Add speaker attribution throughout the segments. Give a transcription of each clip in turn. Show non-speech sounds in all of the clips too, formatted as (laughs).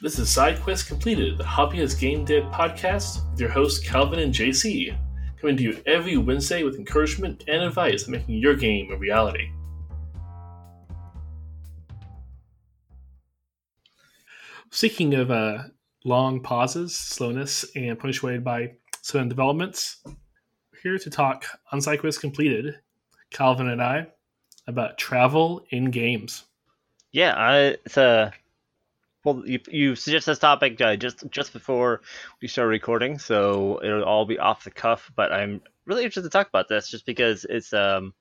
Speaker 1: This is SideQuest Completed, the Hobbyist Game Dev podcast with your hosts Calvin and JC, coming to you every Wednesday with encouragement and advice on making your game a reality. Speaking of uh, long pauses, slowness, and punctuated by sudden developments, we're here to talk on SideQuest Completed, Calvin and I, about travel in games.
Speaker 2: Yeah, I, it's a well. You, you suggested this topic uh, just just before we started recording, so it'll all be off the cuff. But I'm really interested to talk about this, just because it's um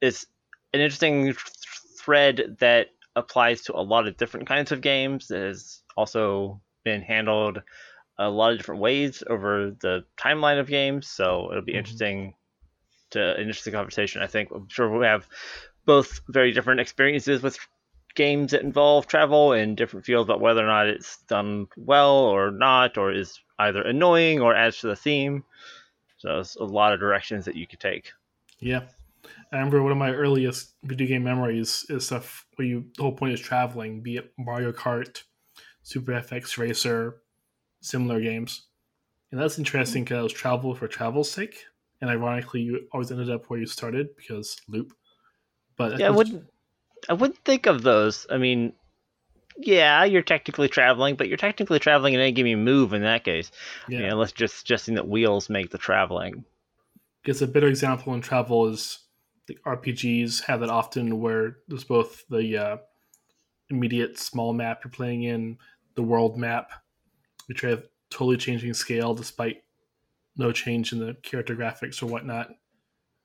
Speaker 2: it's an interesting thread that applies to a lot of different kinds of games. That has also been handled a lot of different ways over the timeline of games. So it'll be mm-hmm. interesting to an interesting conversation. I think I'm sure we have both very different experiences with games that involve travel in different fields about whether or not it's done well or not, or is either annoying or adds to the theme. So there's a lot of directions that you could take.
Speaker 1: Yeah. I remember one of my earliest video game memories is stuff where you the whole point is traveling, be it Mario Kart, Super FX Racer, similar games. And that's interesting because it was travel for travel's sake. And ironically, you always ended up where you started because loop.
Speaker 2: But yeah, I wouldn't I wouldn't think of those. I mean, yeah, you're technically traveling, but you're technically traveling in any given move in that case. Yeah. You know, unless just suggesting that wheels make the traveling.
Speaker 1: Because a better example in travel is the RPGs have that often where there's both the uh, immediate small map you're playing in, the world map, which have totally changing scale despite no change in the character graphics or whatnot.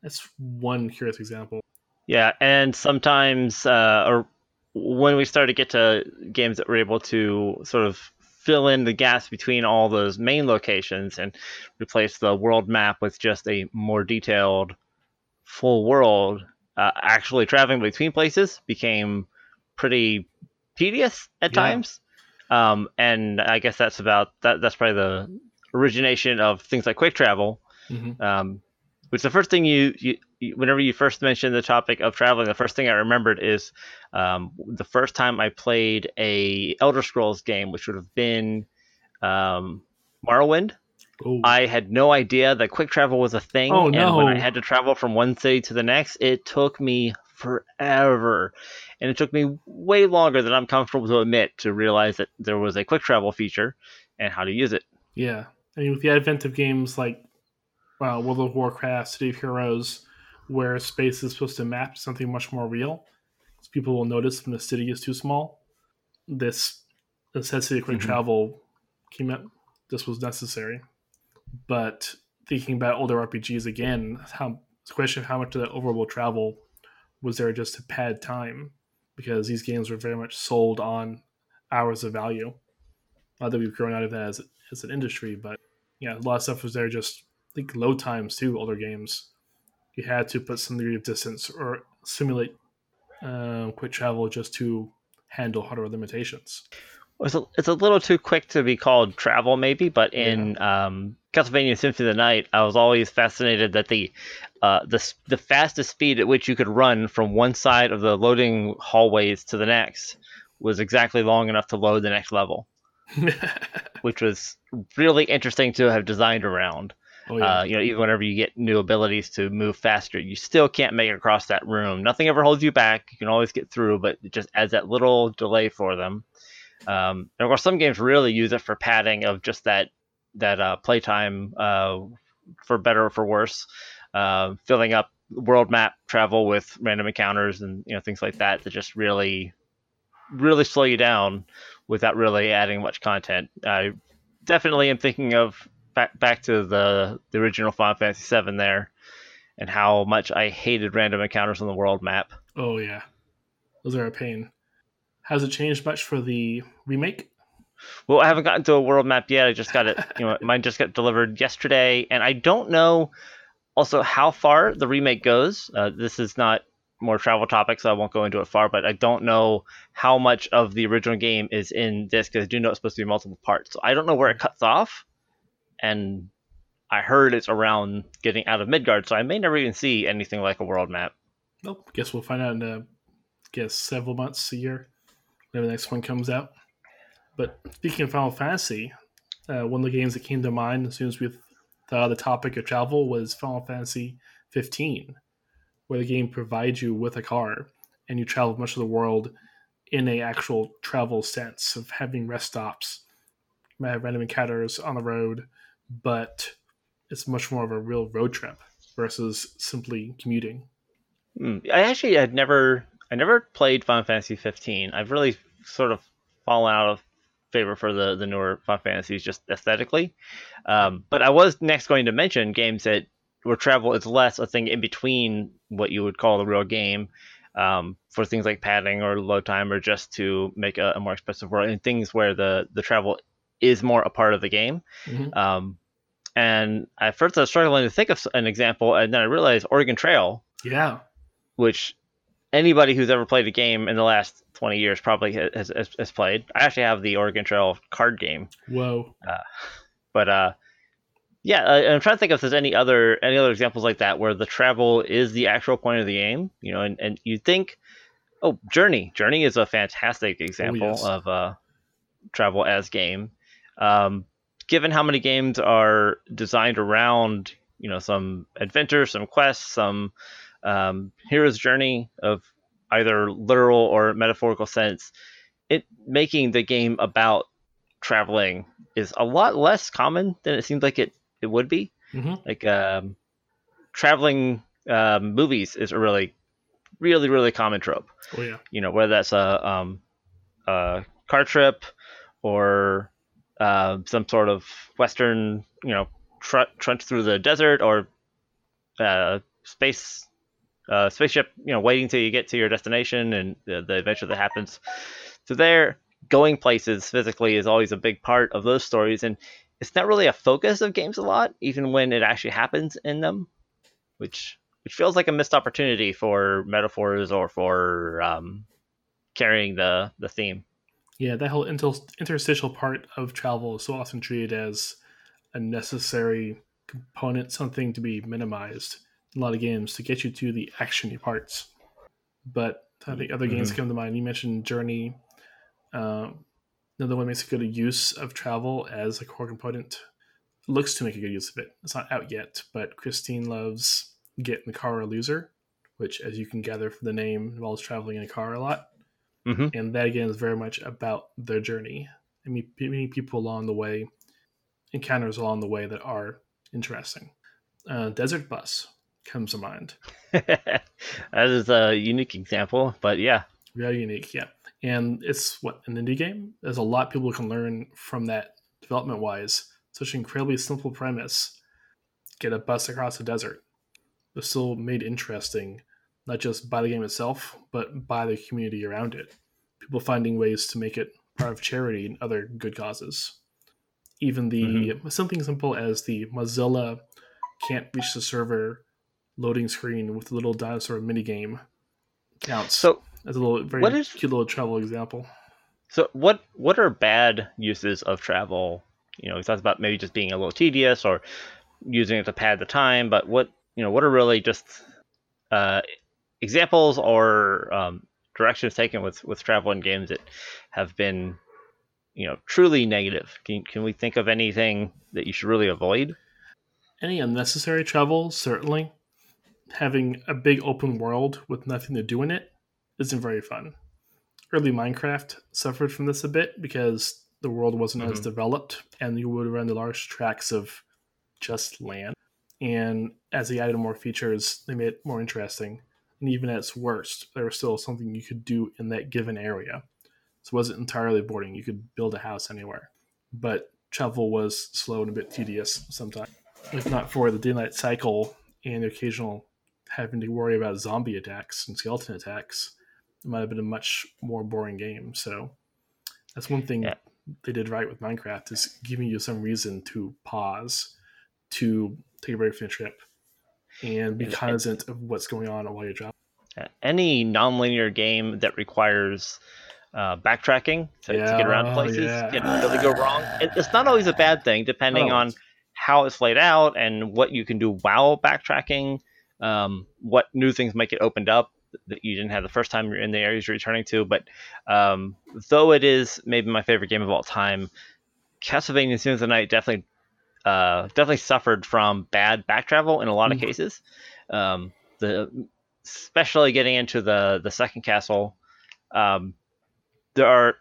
Speaker 1: That's one curious example.
Speaker 2: Yeah, and sometimes, uh, or when we started to get to games that were able to sort of fill in the gaps between all those main locations and replace the world map with just a more detailed full world, uh, actually traveling between places became pretty tedious at yeah. times. Um, and I guess that's about that. That's probably the origination of things like quick travel. Mm-hmm. Um, which the first thing you, you whenever you first mentioned the topic of traveling, the first thing I remembered is um, the first time I played a Elder Scrolls game, which would have been um, Morrowind. Ooh. I had no idea that quick travel was a thing,
Speaker 1: oh, no.
Speaker 2: and when I had to travel from one city to the next, it took me forever, and it took me way longer than I'm comfortable to admit to realize that there was a quick travel feature and how to use it.
Speaker 1: Yeah, I mean, with the advent of games like uh, World of Warcraft, City of Heroes, where space is supposed to map to something much more real. So people will notice when the city is too small. This necessity of quick mm-hmm. travel came up. This was necessary. But thinking about older RPGs again, how it's a question of how much of that overall travel was there just to pad time, because these games were very much sold on hours of value. Not that we've grown out of that as, as an industry, but yeah, a lot of stuff was there just think load times too. Older games you had to put some degree of distance or simulate uh, quick travel just to handle hardware limitations.
Speaker 2: It's a, it's a little too quick to be called travel, maybe, but in yeah. um, Castlevania Symphony of the Night, I was always fascinated that the uh, the the fastest speed at which you could run from one side of the loading hallways to the next was exactly long enough to load the next level, (laughs) which was really interesting to have designed around. Oh, yeah. uh, you know, even whenever you get new abilities to move faster, you still can't make it across that room. Nothing ever holds you back. You can always get through, but it just adds that little delay for them. Um, and of course, some games really use it for padding of just that that uh, playtime, uh, for better or for worse, uh, filling up world map travel with random encounters and you know things like that that just really, really slow you down without really adding much content. I definitely am thinking of back back to the the original Final Fantasy VII there, and how much I hated random encounters on the world map.
Speaker 1: Oh yeah, those are a pain. Has it changed much for the remake?
Speaker 2: Well, I haven't gotten to a world map yet. I just got it. You know, (laughs) mine just got delivered yesterday, and I don't know also how far the remake goes. Uh, this is not more travel topic, so I won't go into it far. But I don't know how much of the original game is in this because I do know it's supposed to be multiple parts. So I don't know where it cuts off and I heard it's around getting out of Midgar, so I may never even see anything like a world map.
Speaker 1: Well, guess we'll find out in uh, guess several months, a year, whenever the next one comes out. But speaking of Final Fantasy, uh, one of the games that came to mind as soon as we thought of the topic of travel was Final Fantasy 15, where the game provides you with a car and you travel much of the world in a actual travel sense of having rest stops. You might have random encounters on the road, but it's much more of a real road trip versus simply commuting.
Speaker 2: Mm, I actually had never I never played Final Fantasy 15. I've really sort of fallen out of favor for the the newer Final Fantasies just aesthetically. Um, but I was next going to mention games that where travel is less a thing in between what you would call the real game. Um, for things like padding or load time, or just to make a, a, more expressive world, and things where the the travel is more a part of the game. Mm-hmm. Um, and at first, I was struggling to think of an example, and then I realized Oregon Trail.
Speaker 1: Yeah.
Speaker 2: Which anybody who's ever played a game in the last 20 years probably has, has, has played. I actually have the Oregon Trail card game.
Speaker 1: Whoa.
Speaker 2: Uh, but uh, yeah, uh, I'm trying to think if there's any other any other examples like that where the travel is the actual point of the game. You know, and, and you think, oh, Journey. Journey is a fantastic example oh, yes. of uh, travel as game. Um, given how many games are designed around, you know, some adventure, some quests, some um, hero's journey of either literal or metaphorical sense, it making the game about traveling is a lot less common than it seems like it, it would be. Mm-hmm. Like um, traveling um, movies is a really, really, really common trope.
Speaker 1: Oh yeah.
Speaker 2: You know, whether that's a, um, a car trip or uh, some sort of western, you know, tr- trudge through the desert or uh, space uh, spaceship, you know, waiting till you get to your destination and the, the adventure that happens. So there, going places physically is always a big part of those stories, and it's not really a focus of games a lot, even when it actually happens in them, which which feels like a missed opportunity for metaphors or for um, carrying the the theme.
Speaker 1: Yeah, that whole inter- interstitial part of travel is so often treated as a necessary component, something to be minimized in a lot of games to get you to the actiony parts. But I think other mm-hmm. games come to mind. You mentioned Journey. Um, another one makes a good use of travel as a core component. Looks to make a good use of it. It's not out yet, but Christine loves Get in the Car or Loser, which, as you can gather from the name, involves traveling in a car a lot. Mm-hmm. And that again is very much about their journey. I mean, meeting people along the way, encounters along the way that are interesting. Uh, Desert Bus comes to mind. (laughs)
Speaker 2: that is a unique example, but yeah.
Speaker 1: Very unique, yeah. And it's what an indie game. There's a lot people can learn from that development wise. Such an incredibly simple premise. Get a bus across the desert. But still made interesting, not just by the game itself, but by the community around it. People finding ways to make it part of charity and other good causes. Even the mm-hmm. something simple as the Mozilla can't reach the server loading screen with a little dinosaur mini game counts.
Speaker 2: So
Speaker 1: as a little very is, cute little travel example.
Speaker 2: So what what are bad uses of travel? You know, we talked about maybe just being a little tedious or using it to pad the time, but what you know, what are really just uh, examples or um, directions taken with with travel in games that have been you know truly negative? Can can we think of anything that you should really avoid?
Speaker 1: Any unnecessary travel, certainly having a big open world with nothing to do in it isn't very fun. Early Minecraft suffered from this a bit because the world wasn't mm-hmm. as developed and you would run the large tracts of just land. And as they added more features, they made it more interesting. And even at its worst, there was still something you could do in that given area. So it wasn't entirely boring. You could build a house anywhere. But travel was slow and a bit tedious sometimes. If not for the daylight cycle and the occasional having to worry about zombie attacks and skeleton attacks, it might have been a much more boring game. So that's one thing yeah. they did right with Minecraft is giving you some reason to pause, to take a break from the trip, and be cognizant of what's going on while you're driving.
Speaker 2: Any nonlinear game that requires uh, backtracking to, yeah, to, get around places yeah. can really go wrong. It, it's not always a bad thing, depending oh. on how it's laid out and what you can do while backtracking um, what new things might get opened up that you didn't have the first time you're in the areas you're returning to. But um, though it is maybe my favorite game of all time, Castlevania Symphony of the Night definitely uh, definitely suffered from bad back travel in a lot of mm-hmm. cases. Um, the especially getting into the the second castle, um, there are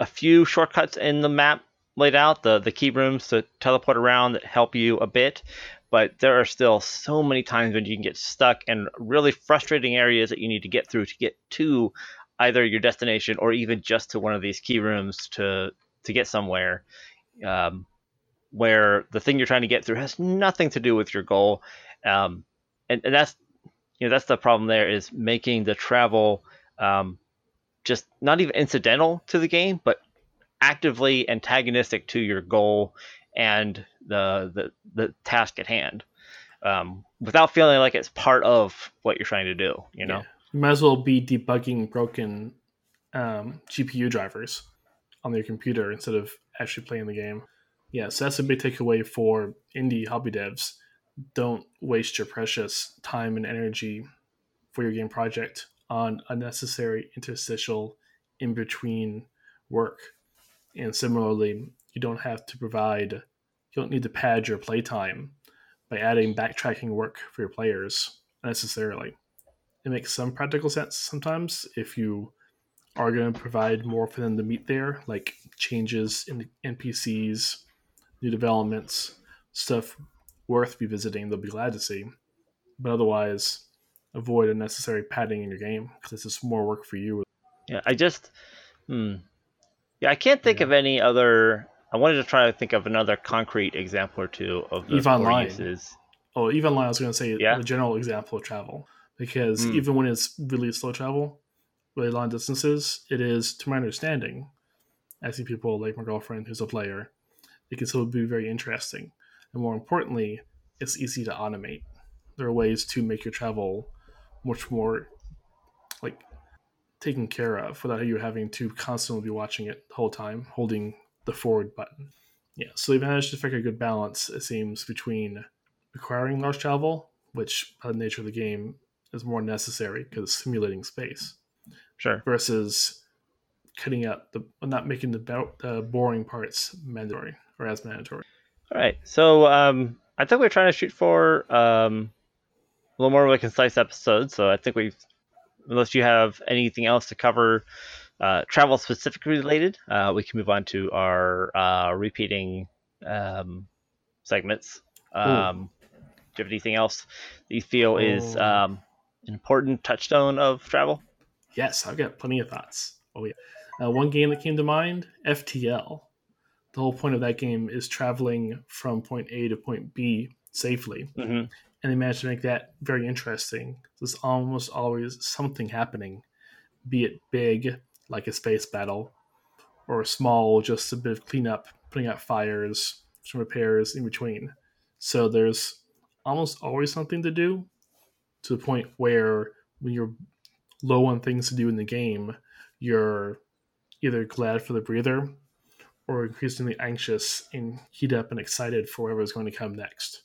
Speaker 2: a few shortcuts in the map laid out, the the key rooms to teleport around that help you a bit, but there are still so many times when you can get stuck in really frustrating areas that you need to get through to get to either your destination or even just to one of these key rooms to to get somewhere um, where the thing you're trying to get through has nothing to do with your goal. Um, and, and that's you know that's the problem there is making the travel um, just not even incidental to the game but actively antagonistic to your goal and the the, the task at hand um, without feeling like it's part of what you're trying to do you know? Yeah.
Speaker 1: you might as well be debugging broken um, gpu drivers on your computer instead of actually playing the game yeah so that's a big takeaway for indie hobby devs. Don't waste your precious time and energy for your game project on unnecessary interstitial in between work. And similarly you don't have to provide you don't need to pad your playtime by adding backtracking work for your players necessarily. It makes some practical sense sometimes if you are going to provide more for them to meet there like changes in npcs new developments stuff worth revisiting they'll be glad to see but otherwise avoid unnecessary padding in your game because it's just more work for you
Speaker 2: yeah i just hmm, yeah, I can't think yeah. of any other. I wanted to try to think of another concrete example or two of the
Speaker 1: Eve Online. uses. Oh, Eve Online, I was going to say yeah? the general example of travel because mm. even when it's really slow travel, really long distances, it is, to my understanding, I see people like my girlfriend who's a player, it can still be very interesting. And more importantly, it's easy to automate. There are ways to make your travel much more like taken care of without you having to constantly be watching it the whole time, holding the forward button. Yeah, so they managed to strike a good balance, it seems, between requiring large travel, which by the nature of the game is more necessary because it's simulating space.
Speaker 2: Sure.
Speaker 1: Versus cutting out the not making the, the boring parts mandatory or as mandatory.
Speaker 2: All right. So um, I think we're trying to shoot for um, a little more of a concise episode. So I think we've unless you have anything else to cover uh, travel specifically related, uh, we can move on to our uh, repeating um, segments. Um, do you have anything else that you feel Ooh. is um, an important touchstone of travel?
Speaker 1: Yes, I've got plenty of thoughts. Oh yeah, uh, one game that came to mind: FTL. The whole point of that game is traveling from point A to point B safely. Mm-hmm and they managed to make that very interesting. There's almost always something happening, be it big, like a space battle, or small, just a bit of cleanup, putting out fires, some repairs in between. So there's almost always something to do to the point where when you're low on things to do in the game, you're either glad for the breather or increasingly anxious and heat up and excited for whatever is going to come next.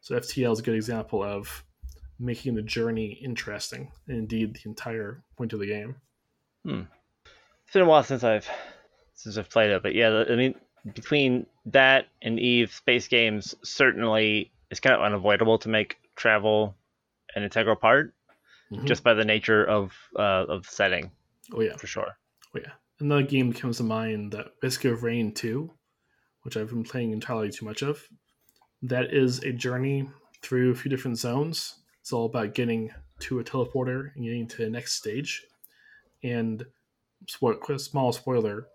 Speaker 1: So FTL is a good example of making the journey interesting, and indeed the entire point of the game.
Speaker 2: Hmm. It's been a while since I've since I've played it, but yeah, I mean, between that and Eve, space games certainly it's kind of unavoidable to make travel an integral part, mm-hmm. just by the nature of uh, of the setting.
Speaker 1: Oh yeah,
Speaker 2: for sure.
Speaker 1: Oh yeah. Another game that comes to mind that Risk of Rain 2, which I've been playing entirely too much of that is a journey through a few different zones. It's all about getting to a teleporter and getting to the next stage. And small spoiler,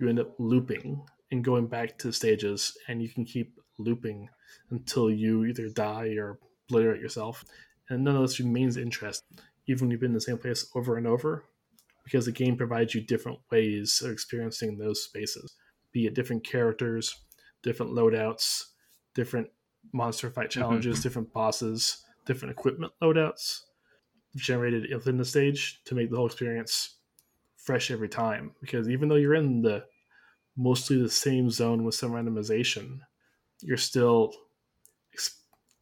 Speaker 1: you end up looping and going back to the stages, and you can keep looping until you either die or obliterate yourself. And none of this remains interest, even when you've been in the same place over and over, because the game provides you different ways of experiencing those spaces, be it different characters, different loadouts, different monster fight mm-hmm. challenges, mm-hmm. different bosses, different equipment loadouts generated within the stage to make the whole experience fresh every time. Because even though you're in the mostly the same zone with some randomization, you're still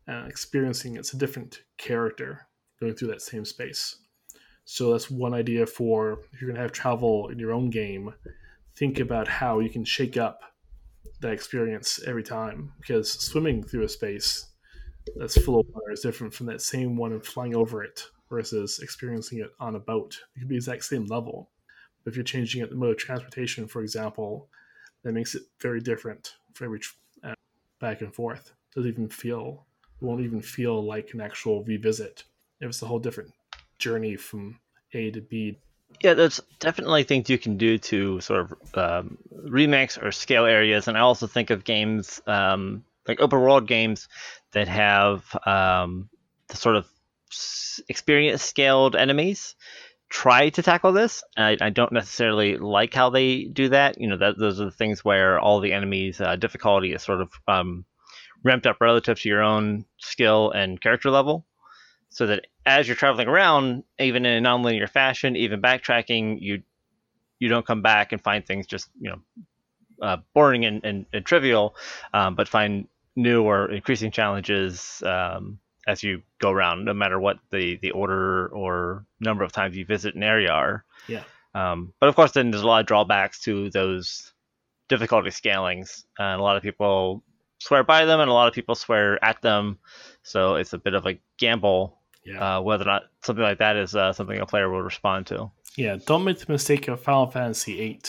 Speaker 1: uh, experiencing it's a different character going through that same space. So that's one idea for if you're going to have travel in your own game. Think about how you can shake up that experience every time because swimming through a space that's full of water is different from that same one and flying over it versus experiencing it on a boat. It could be the exact same level. But if you're changing it the mode of transportation, for example, that makes it very different for every uh, back and forth. It doesn't even feel, it won't even feel like an actual revisit. It was a whole different journey from A to B.
Speaker 2: Yeah, there's definitely things you can do to sort of um, remix or scale areas, and I also think of games um, like open world games that have um, the sort of experience scaled enemies try to tackle this. I, I, don't necessarily like how they do that. You know, that, those are the things where all the enemies' uh, difficulty is sort of um, ramped up relative to your own skill and character level, so that as you're traveling around, even in a nonlinear fashion, even backtracking, you you don't come back and find things just you know uh, boring and, and, and trivial, um, but find new or increasing challenges um, as you go around, no matter what the, the order or number of times you visit an area are.
Speaker 1: Yeah.
Speaker 2: Um, but of course, then there's a lot of drawbacks to those difficulty scalings, and a lot of people swear by them, and a lot of people swear at them. So it's a bit of a gamble yeah. uh, whether or not something like that is uh, something a player will respond to.
Speaker 1: Yeah, don't make the mistake of Final Fantasy VIII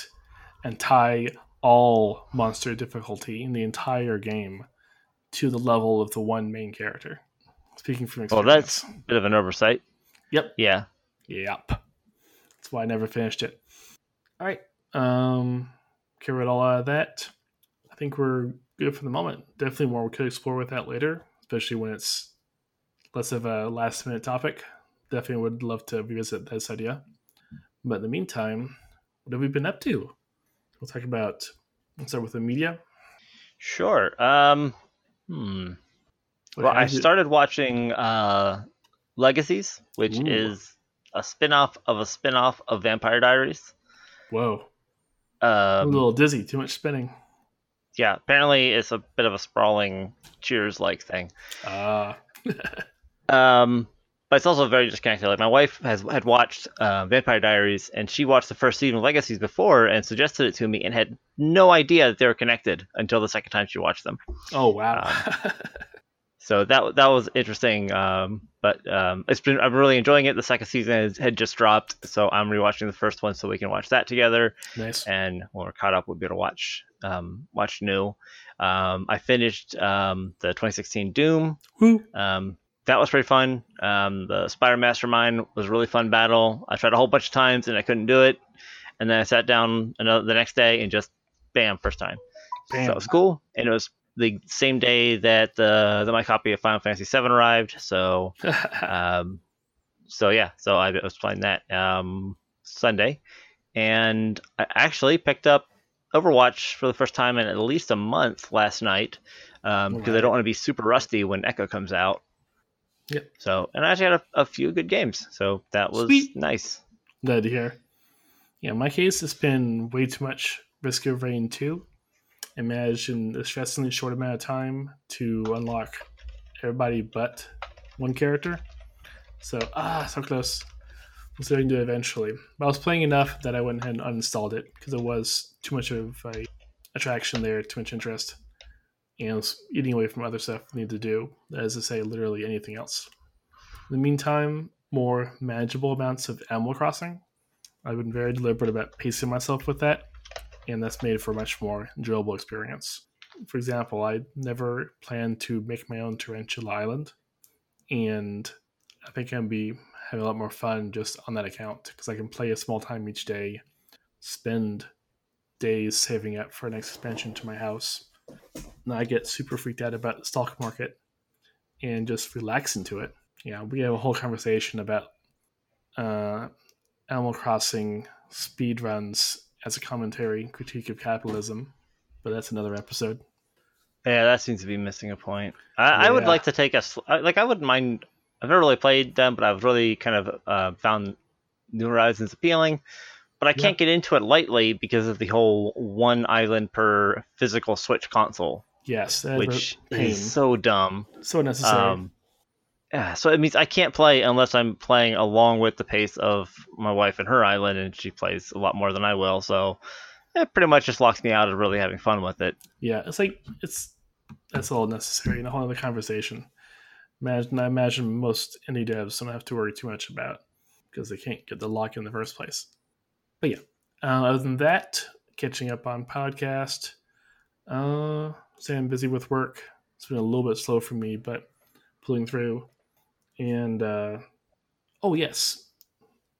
Speaker 1: and tie all monster difficulty in the entire game to the level of the one main character. Speaking from
Speaker 2: experience. Well, that's a bit of an oversight.
Speaker 1: Yep.
Speaker 2: Yeah.
Speaker 1: Yep. That's why I never finished it. All right. Um, covered all of that. I think we're good for the moment. Definitely more we could explore with that later, especially when it's less of a last minute topic. Definitely would love to revisit this idea. But in the meantime, what have we been up to? We'll talk about. Let's start with the media.
Speaker 2: Sure. Um, Hmm. Well, I started watching uh, Legacies, which Ooh. is a spin-off of a spin-off of Vampire Diaries.
Speaker 1: Whoa.
Speaker 2: Um,
Speaker 1: a little dizzy, too much spinning.
Speaker 2: Yeah, apparently it's a bit of a sprawling Cheers-like thing.
Speaker 1: Ah.
Speaker 2: Uh. (laughs) um, but it's also very disconnected. Like my wife has had watched uh, Vampire Diaries, and she watched the first season of Legacies before and suggested it to me, and had no idea that they were connected until the second time she watched them.
Speaker 1: Oh wow!
Speaker 2: um, (laughs) so that that was interesting. Um, but um, it's been I'm really enjoying it. The second season has, had just dropped, so I'm rewatching the first one so we can watch that together.
Speaker 1: Nice.
Speaker 2: And when we're caught up, we'll be able to watch um, watch new. Um, I finished um, the 2016 Doom.
Speaker 1: Woo
Speaker 2: that was pretty fun. Um, the Spider Mastermind was a really fun battle. I tried a whole bunch of times and I couldn't do it, and then I sat down another, the next day and just bam, first time. Bam. So it was cool, and it was the same day that uh, that my copy of Final Fantasy VII arrived. So, (laughs) um, so yeah, so I was playing that um, Sunday, and I actually picked up Overwatch for the first time in at least a month last night because um. I don't want to be super rusty when Echo comes out.
Speaker 1: Yep.
Speaker 2: So, and I actually had a, a few good games, so that was Sweet. nice.
Speaker 1: Glad to hear. Yeah, in my case, it's been way too much Risk of Rain 2. Imagine the stress in a stressingly short amount of time to unlock everybody but one character. So, ah, so close. I'm starting to do it eventually. But I was playing enough that I went ahead and uninstalled it because it was too much of a attraction there, too much interest and eating away from other stuff we need to do, as to say, literally anything else. In the meantime, more manageable amounts of Animal Crossing. I've been very deliberate about pacing myself with that, and that's made for a much more enjoyable experience. For example, I never planned to make my own Tarantula Island, and I think I'm be having a lot more fun just on that account because I can play a small time each day, spend days saving up for an expansion to my house, and I get super freaked out about the stock market and just relax into it. Yeah, we have a whole conversation about uh, Animal Crossing speed runs as a commentary critique of capitalism, but that's another episode.
Speaker 2: Yeah, that seems to be missing a point. I, yeah. I would like to take a like. I wouldn't mind. I've never really played them, but I've really kind of uh, found New Horizons appealing but I can't get into it lightly because of the whole one island per physical Switch console.
Speaker 1: Yes,
Speaker 2: which is so dumb,
Speaker 1: so necessary. Um,
Speaker 2: Yeah, so it means I can't play unless I'm playing along with the pace of my wife and her island, and she plays a lot more than I will. So it pretty much just locks me out of really having fun with it.
Speaker 1: Yeah, it's like it's that's all necessary in a whole other conversation. Imagine, I imagine most indie devs don't have to worry too much about because they can't get the lock in the first place. But yeah, uh, other than that, catching up on podcast. Uh, staying busy with work. It's been a little bit slow for me, but pulling through. And uh, oh yes,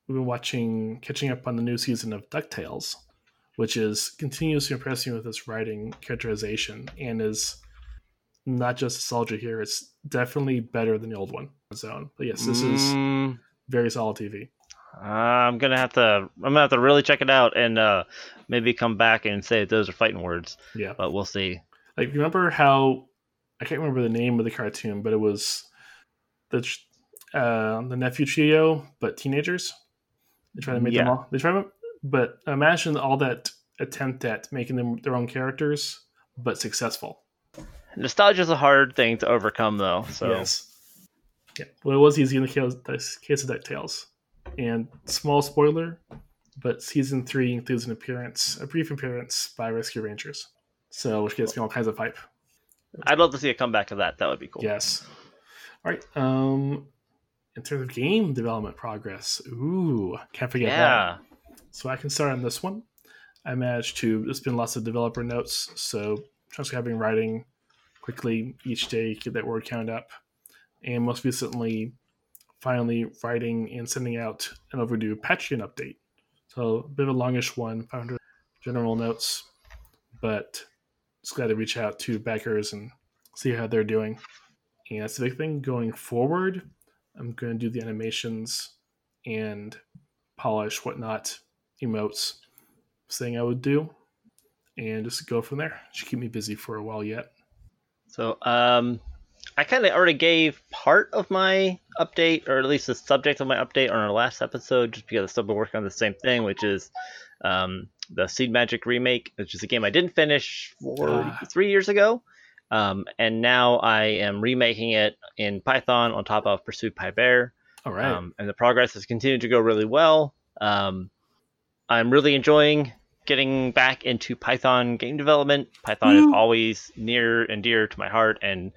Speaker 1: we've been watching, catching up on the new season of Ducktales, which is continues to impress me with its writing, characterization, and is not just nostalgia here. It's definitely better than the old one. Zone, but yes, this is
Speaker 2: Mm,
Speaker 1: very solid TV.
Speaker 2: I'm gonna have to. I'm gonna have to really check it out and uh, maybe come back and say that those are fighting words.
Speaker 1: Yeah,
Speaker 2: But we'll see.
Speaker 1: like remember how I can't remember the name of the cartoon, but it was the uh, the nephew trio, but teenagers. They try to make them all. They try to, but imagine all that attempt at making them their own characters, but successful.
Speaker 2: Nostalgia is a hard thing to overcome, though. So
Speaker 1: Yes. Yeah. Well, it was easy in the case, the case of DuckTales. And small spoiler, but season three includes an appearance, a brief appearance by Rescue Rangers. So, which gets me all kinds of hype.
Speaker 2: I'd love to see a comeback of that. That would be cool.
Speaker 1: Yes. All right. Um, in terms of game development progress, ooh, can't forget that.
Speaker 2: Yeah.
Speaker 1: So I can start on this one. I managed to. There's been lots of developer notes, so just having writing quickly each day, get that word count up, and most recently, finally writing and sending out an overdue Patreon update. So a bit of a longish one, 500 general notes, but just glad to reach out to backers and see how they're doing. And that's the big thing going forward. I'm going to do the animations and polish whatnot emotes thing I would do, and just go from there. Should keep me busy for a while yet.
Speaker 2: So, um, I kind of already gave part of my update, or at least the subject of my update, on our last episode, just because I've still been working on the same thing, which is um, the Seed Magic remake, which is a game I didn't finish four,
Speaker 1: Ah.
Speaker 2: three years ago. Um, and now I am remaking it in Python on top of PursuedPyBear.
Speaker 1: All right.
Speaker 2: Um, and the progress has continued to go really well. Um, I'm really enjoying getting back into Python game development. Python is always near and dear to my heart, and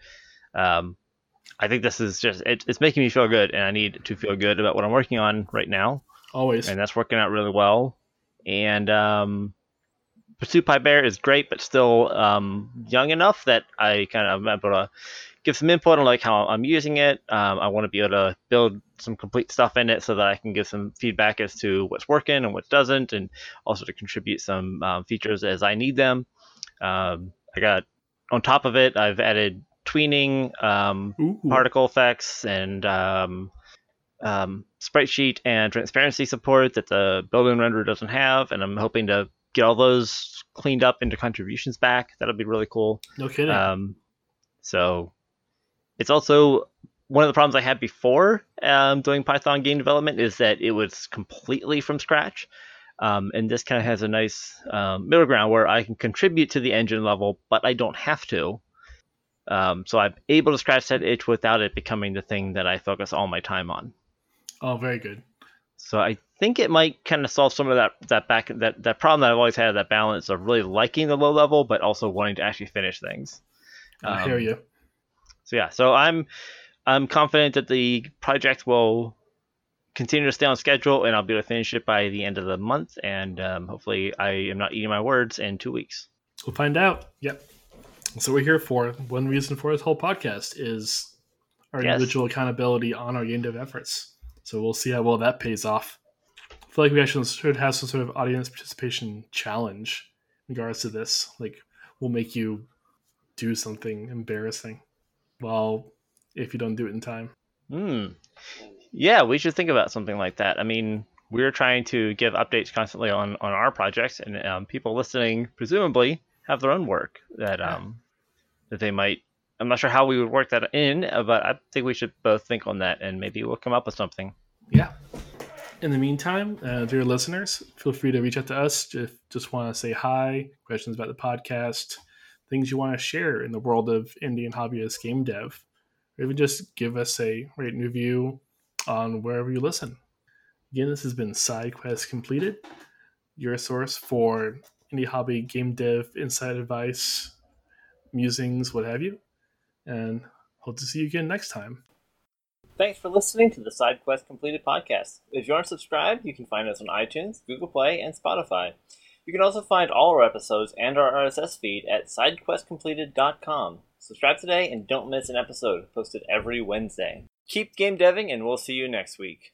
Speaker 2: um, I think this is just it, it's making me feel good, and I need to feel good about what I'm working on right now,
Speaker 1: Always.
Speaker 2: and that's working out really well. And um, PursuedPyBear is great, but still um, young enough that I kind of am able to give some input on like how I'm using it. Um, I want to be able to build some complete stuff in it so that I can give some feedback as to what's working and what doesn't, and also to contribute some um, features as I need them. Um, I got on top of it, I've added tweening, um, particle effects, and um, um, sprite sheet and transparency support that the building renderer doesn't have, and I'm hoping to get all those cleaned up into contributions back. That'll be really cool.
Speaker 1: No kidding.
Speaker 2: Um, so it's also one of the problems I had before um, doing Python game development is that it was completely from scratch. Um, and this kind of has a nice um, middle ground where I can contribute to the engine level, but I don't have to. Um, so I'm able to scratch that itch without it becoming the thing that I focus all my time on.
Speaker 1: oh, very good.
Speaker 2: So I think it might kind of solve some of that that back that that problem that I've always had that balance of really liking the low level, but also wanting to actually finish things.
Speaker 1: I
Speaker 2: Um,
Speaker 1: hear you.
Speaker 2: So yeah, so I'm I'm confident that the project will continue to stay on schedule, and I'll be able to finish it by the end of the month, and um, hopefully I am not eating my words in two weeks.
Speaker 1: We'll find out. Yep. What we're here for. One reason for this whole podcast is our
Speaker 2: Yes.
Speaker 1: individual accountability on our game dev efforts. So we'll see how well that pays off. I feel like we actually should have some sort of audience participation challenge in regards to this. Like, we'll make you do something embarrassing. Well, if you don't do it in time.
Speaker 2: Hmm. Yeah, we should think about something like that. I mean, we're trying to give updates constantly on on our projects, and um, people listening presumably have their own work that um that they might. I'm not sure how we would work that in, uh, but I think we should both think on that, and maybe we'll come up with something.
Speaker 1: Yeah. In the meantime, uh, dear listeners, feel free to reach out to us if just want to say hi, questions about the podcast, things you want to share in the world of indie and hobbyist game dev, or even just give us a rate and review on wherever you listen. Again, this has been Side Quest Completed, your source for indie hobby game dev inside advice, musings, what have you. And hope to see you again next time.
Speaker 2: Thanks for listening to the Side Quest Completed podcast. If you aren't subscribed, you can find us on iTunes, Google Play, and Spotify. You can also find all our episodes and our RSS feed at sidequestcompleted.com. Subscribe today and don't miss an episode posted every Wednesday. Keep game deving, and we'll see you next week.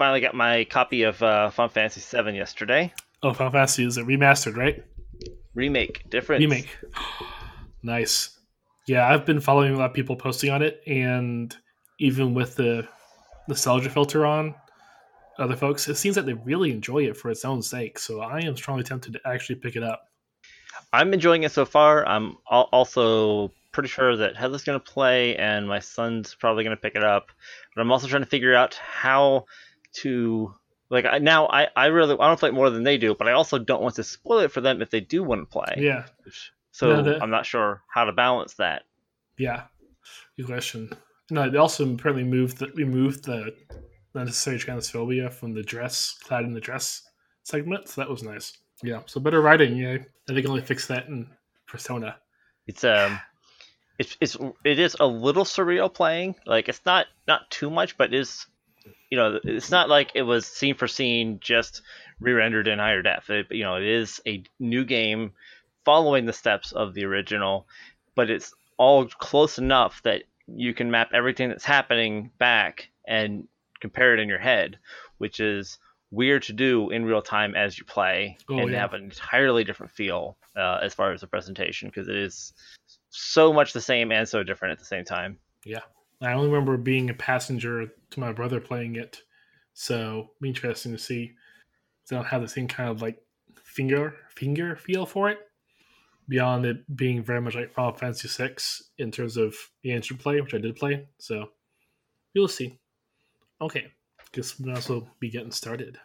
Speaker 2: Finally got my copy of uh, Final Fantasy VII yesterday.
Speaker 1: Oh, Final Fantasy is it remastered, right?
Speaker 2: Remake, different
Speaker 1: remake. (gasps) nice. Yeah, I've been following a lot of people posting on it, and even with the nostalgia filter on, other folks, it seems that they really enjoy it for its own sake. So I am strongly tempted to actually pick it up.
Speaker 2: I'm enjoying it so far. I'm also pretty sure that Heather's going to play, and my son's probably going to pick it up. But I'm also trying to figure out how to like I, now I, I really I don't play more than they do, but I also don't want to spoil it for them if they do want to play.
Speaker 1: Yeah.
Speaker 2: So no, the, I'm not sure how to balance that.
Speaker 1: Yeah. Good question. No, they also apparently moved the removed the necessary transphobia from the dress clad in the dress segment, so that was nice. Yeah. So better writing, yeah. I think only fix that in Persona.
Speaker 2: It's um it's it's it is a little surreal playing. Like it's not not too much, but it is you know, it's not like it was scene for scene just re-rendered in higher def. It, you know, it is a new game following the steps of the original, but it's all close enough that you can map everything that's happening back and compare it in your head, which is weird to do in real time as you play oh, and yeah. have an entirely different feel uh, as far as the presentation because it is so much the same and so different at the same time.
Speaker 1: Yeah. I only remember being a passenger to my brother playing it, so be interesting to see. They don't have the same kind of like finger finger feel for it, beyond it being very much like Final Fantasy VI in terms of the answer play, which I did play. So we'll see. Okay, guess we'll also be getting started.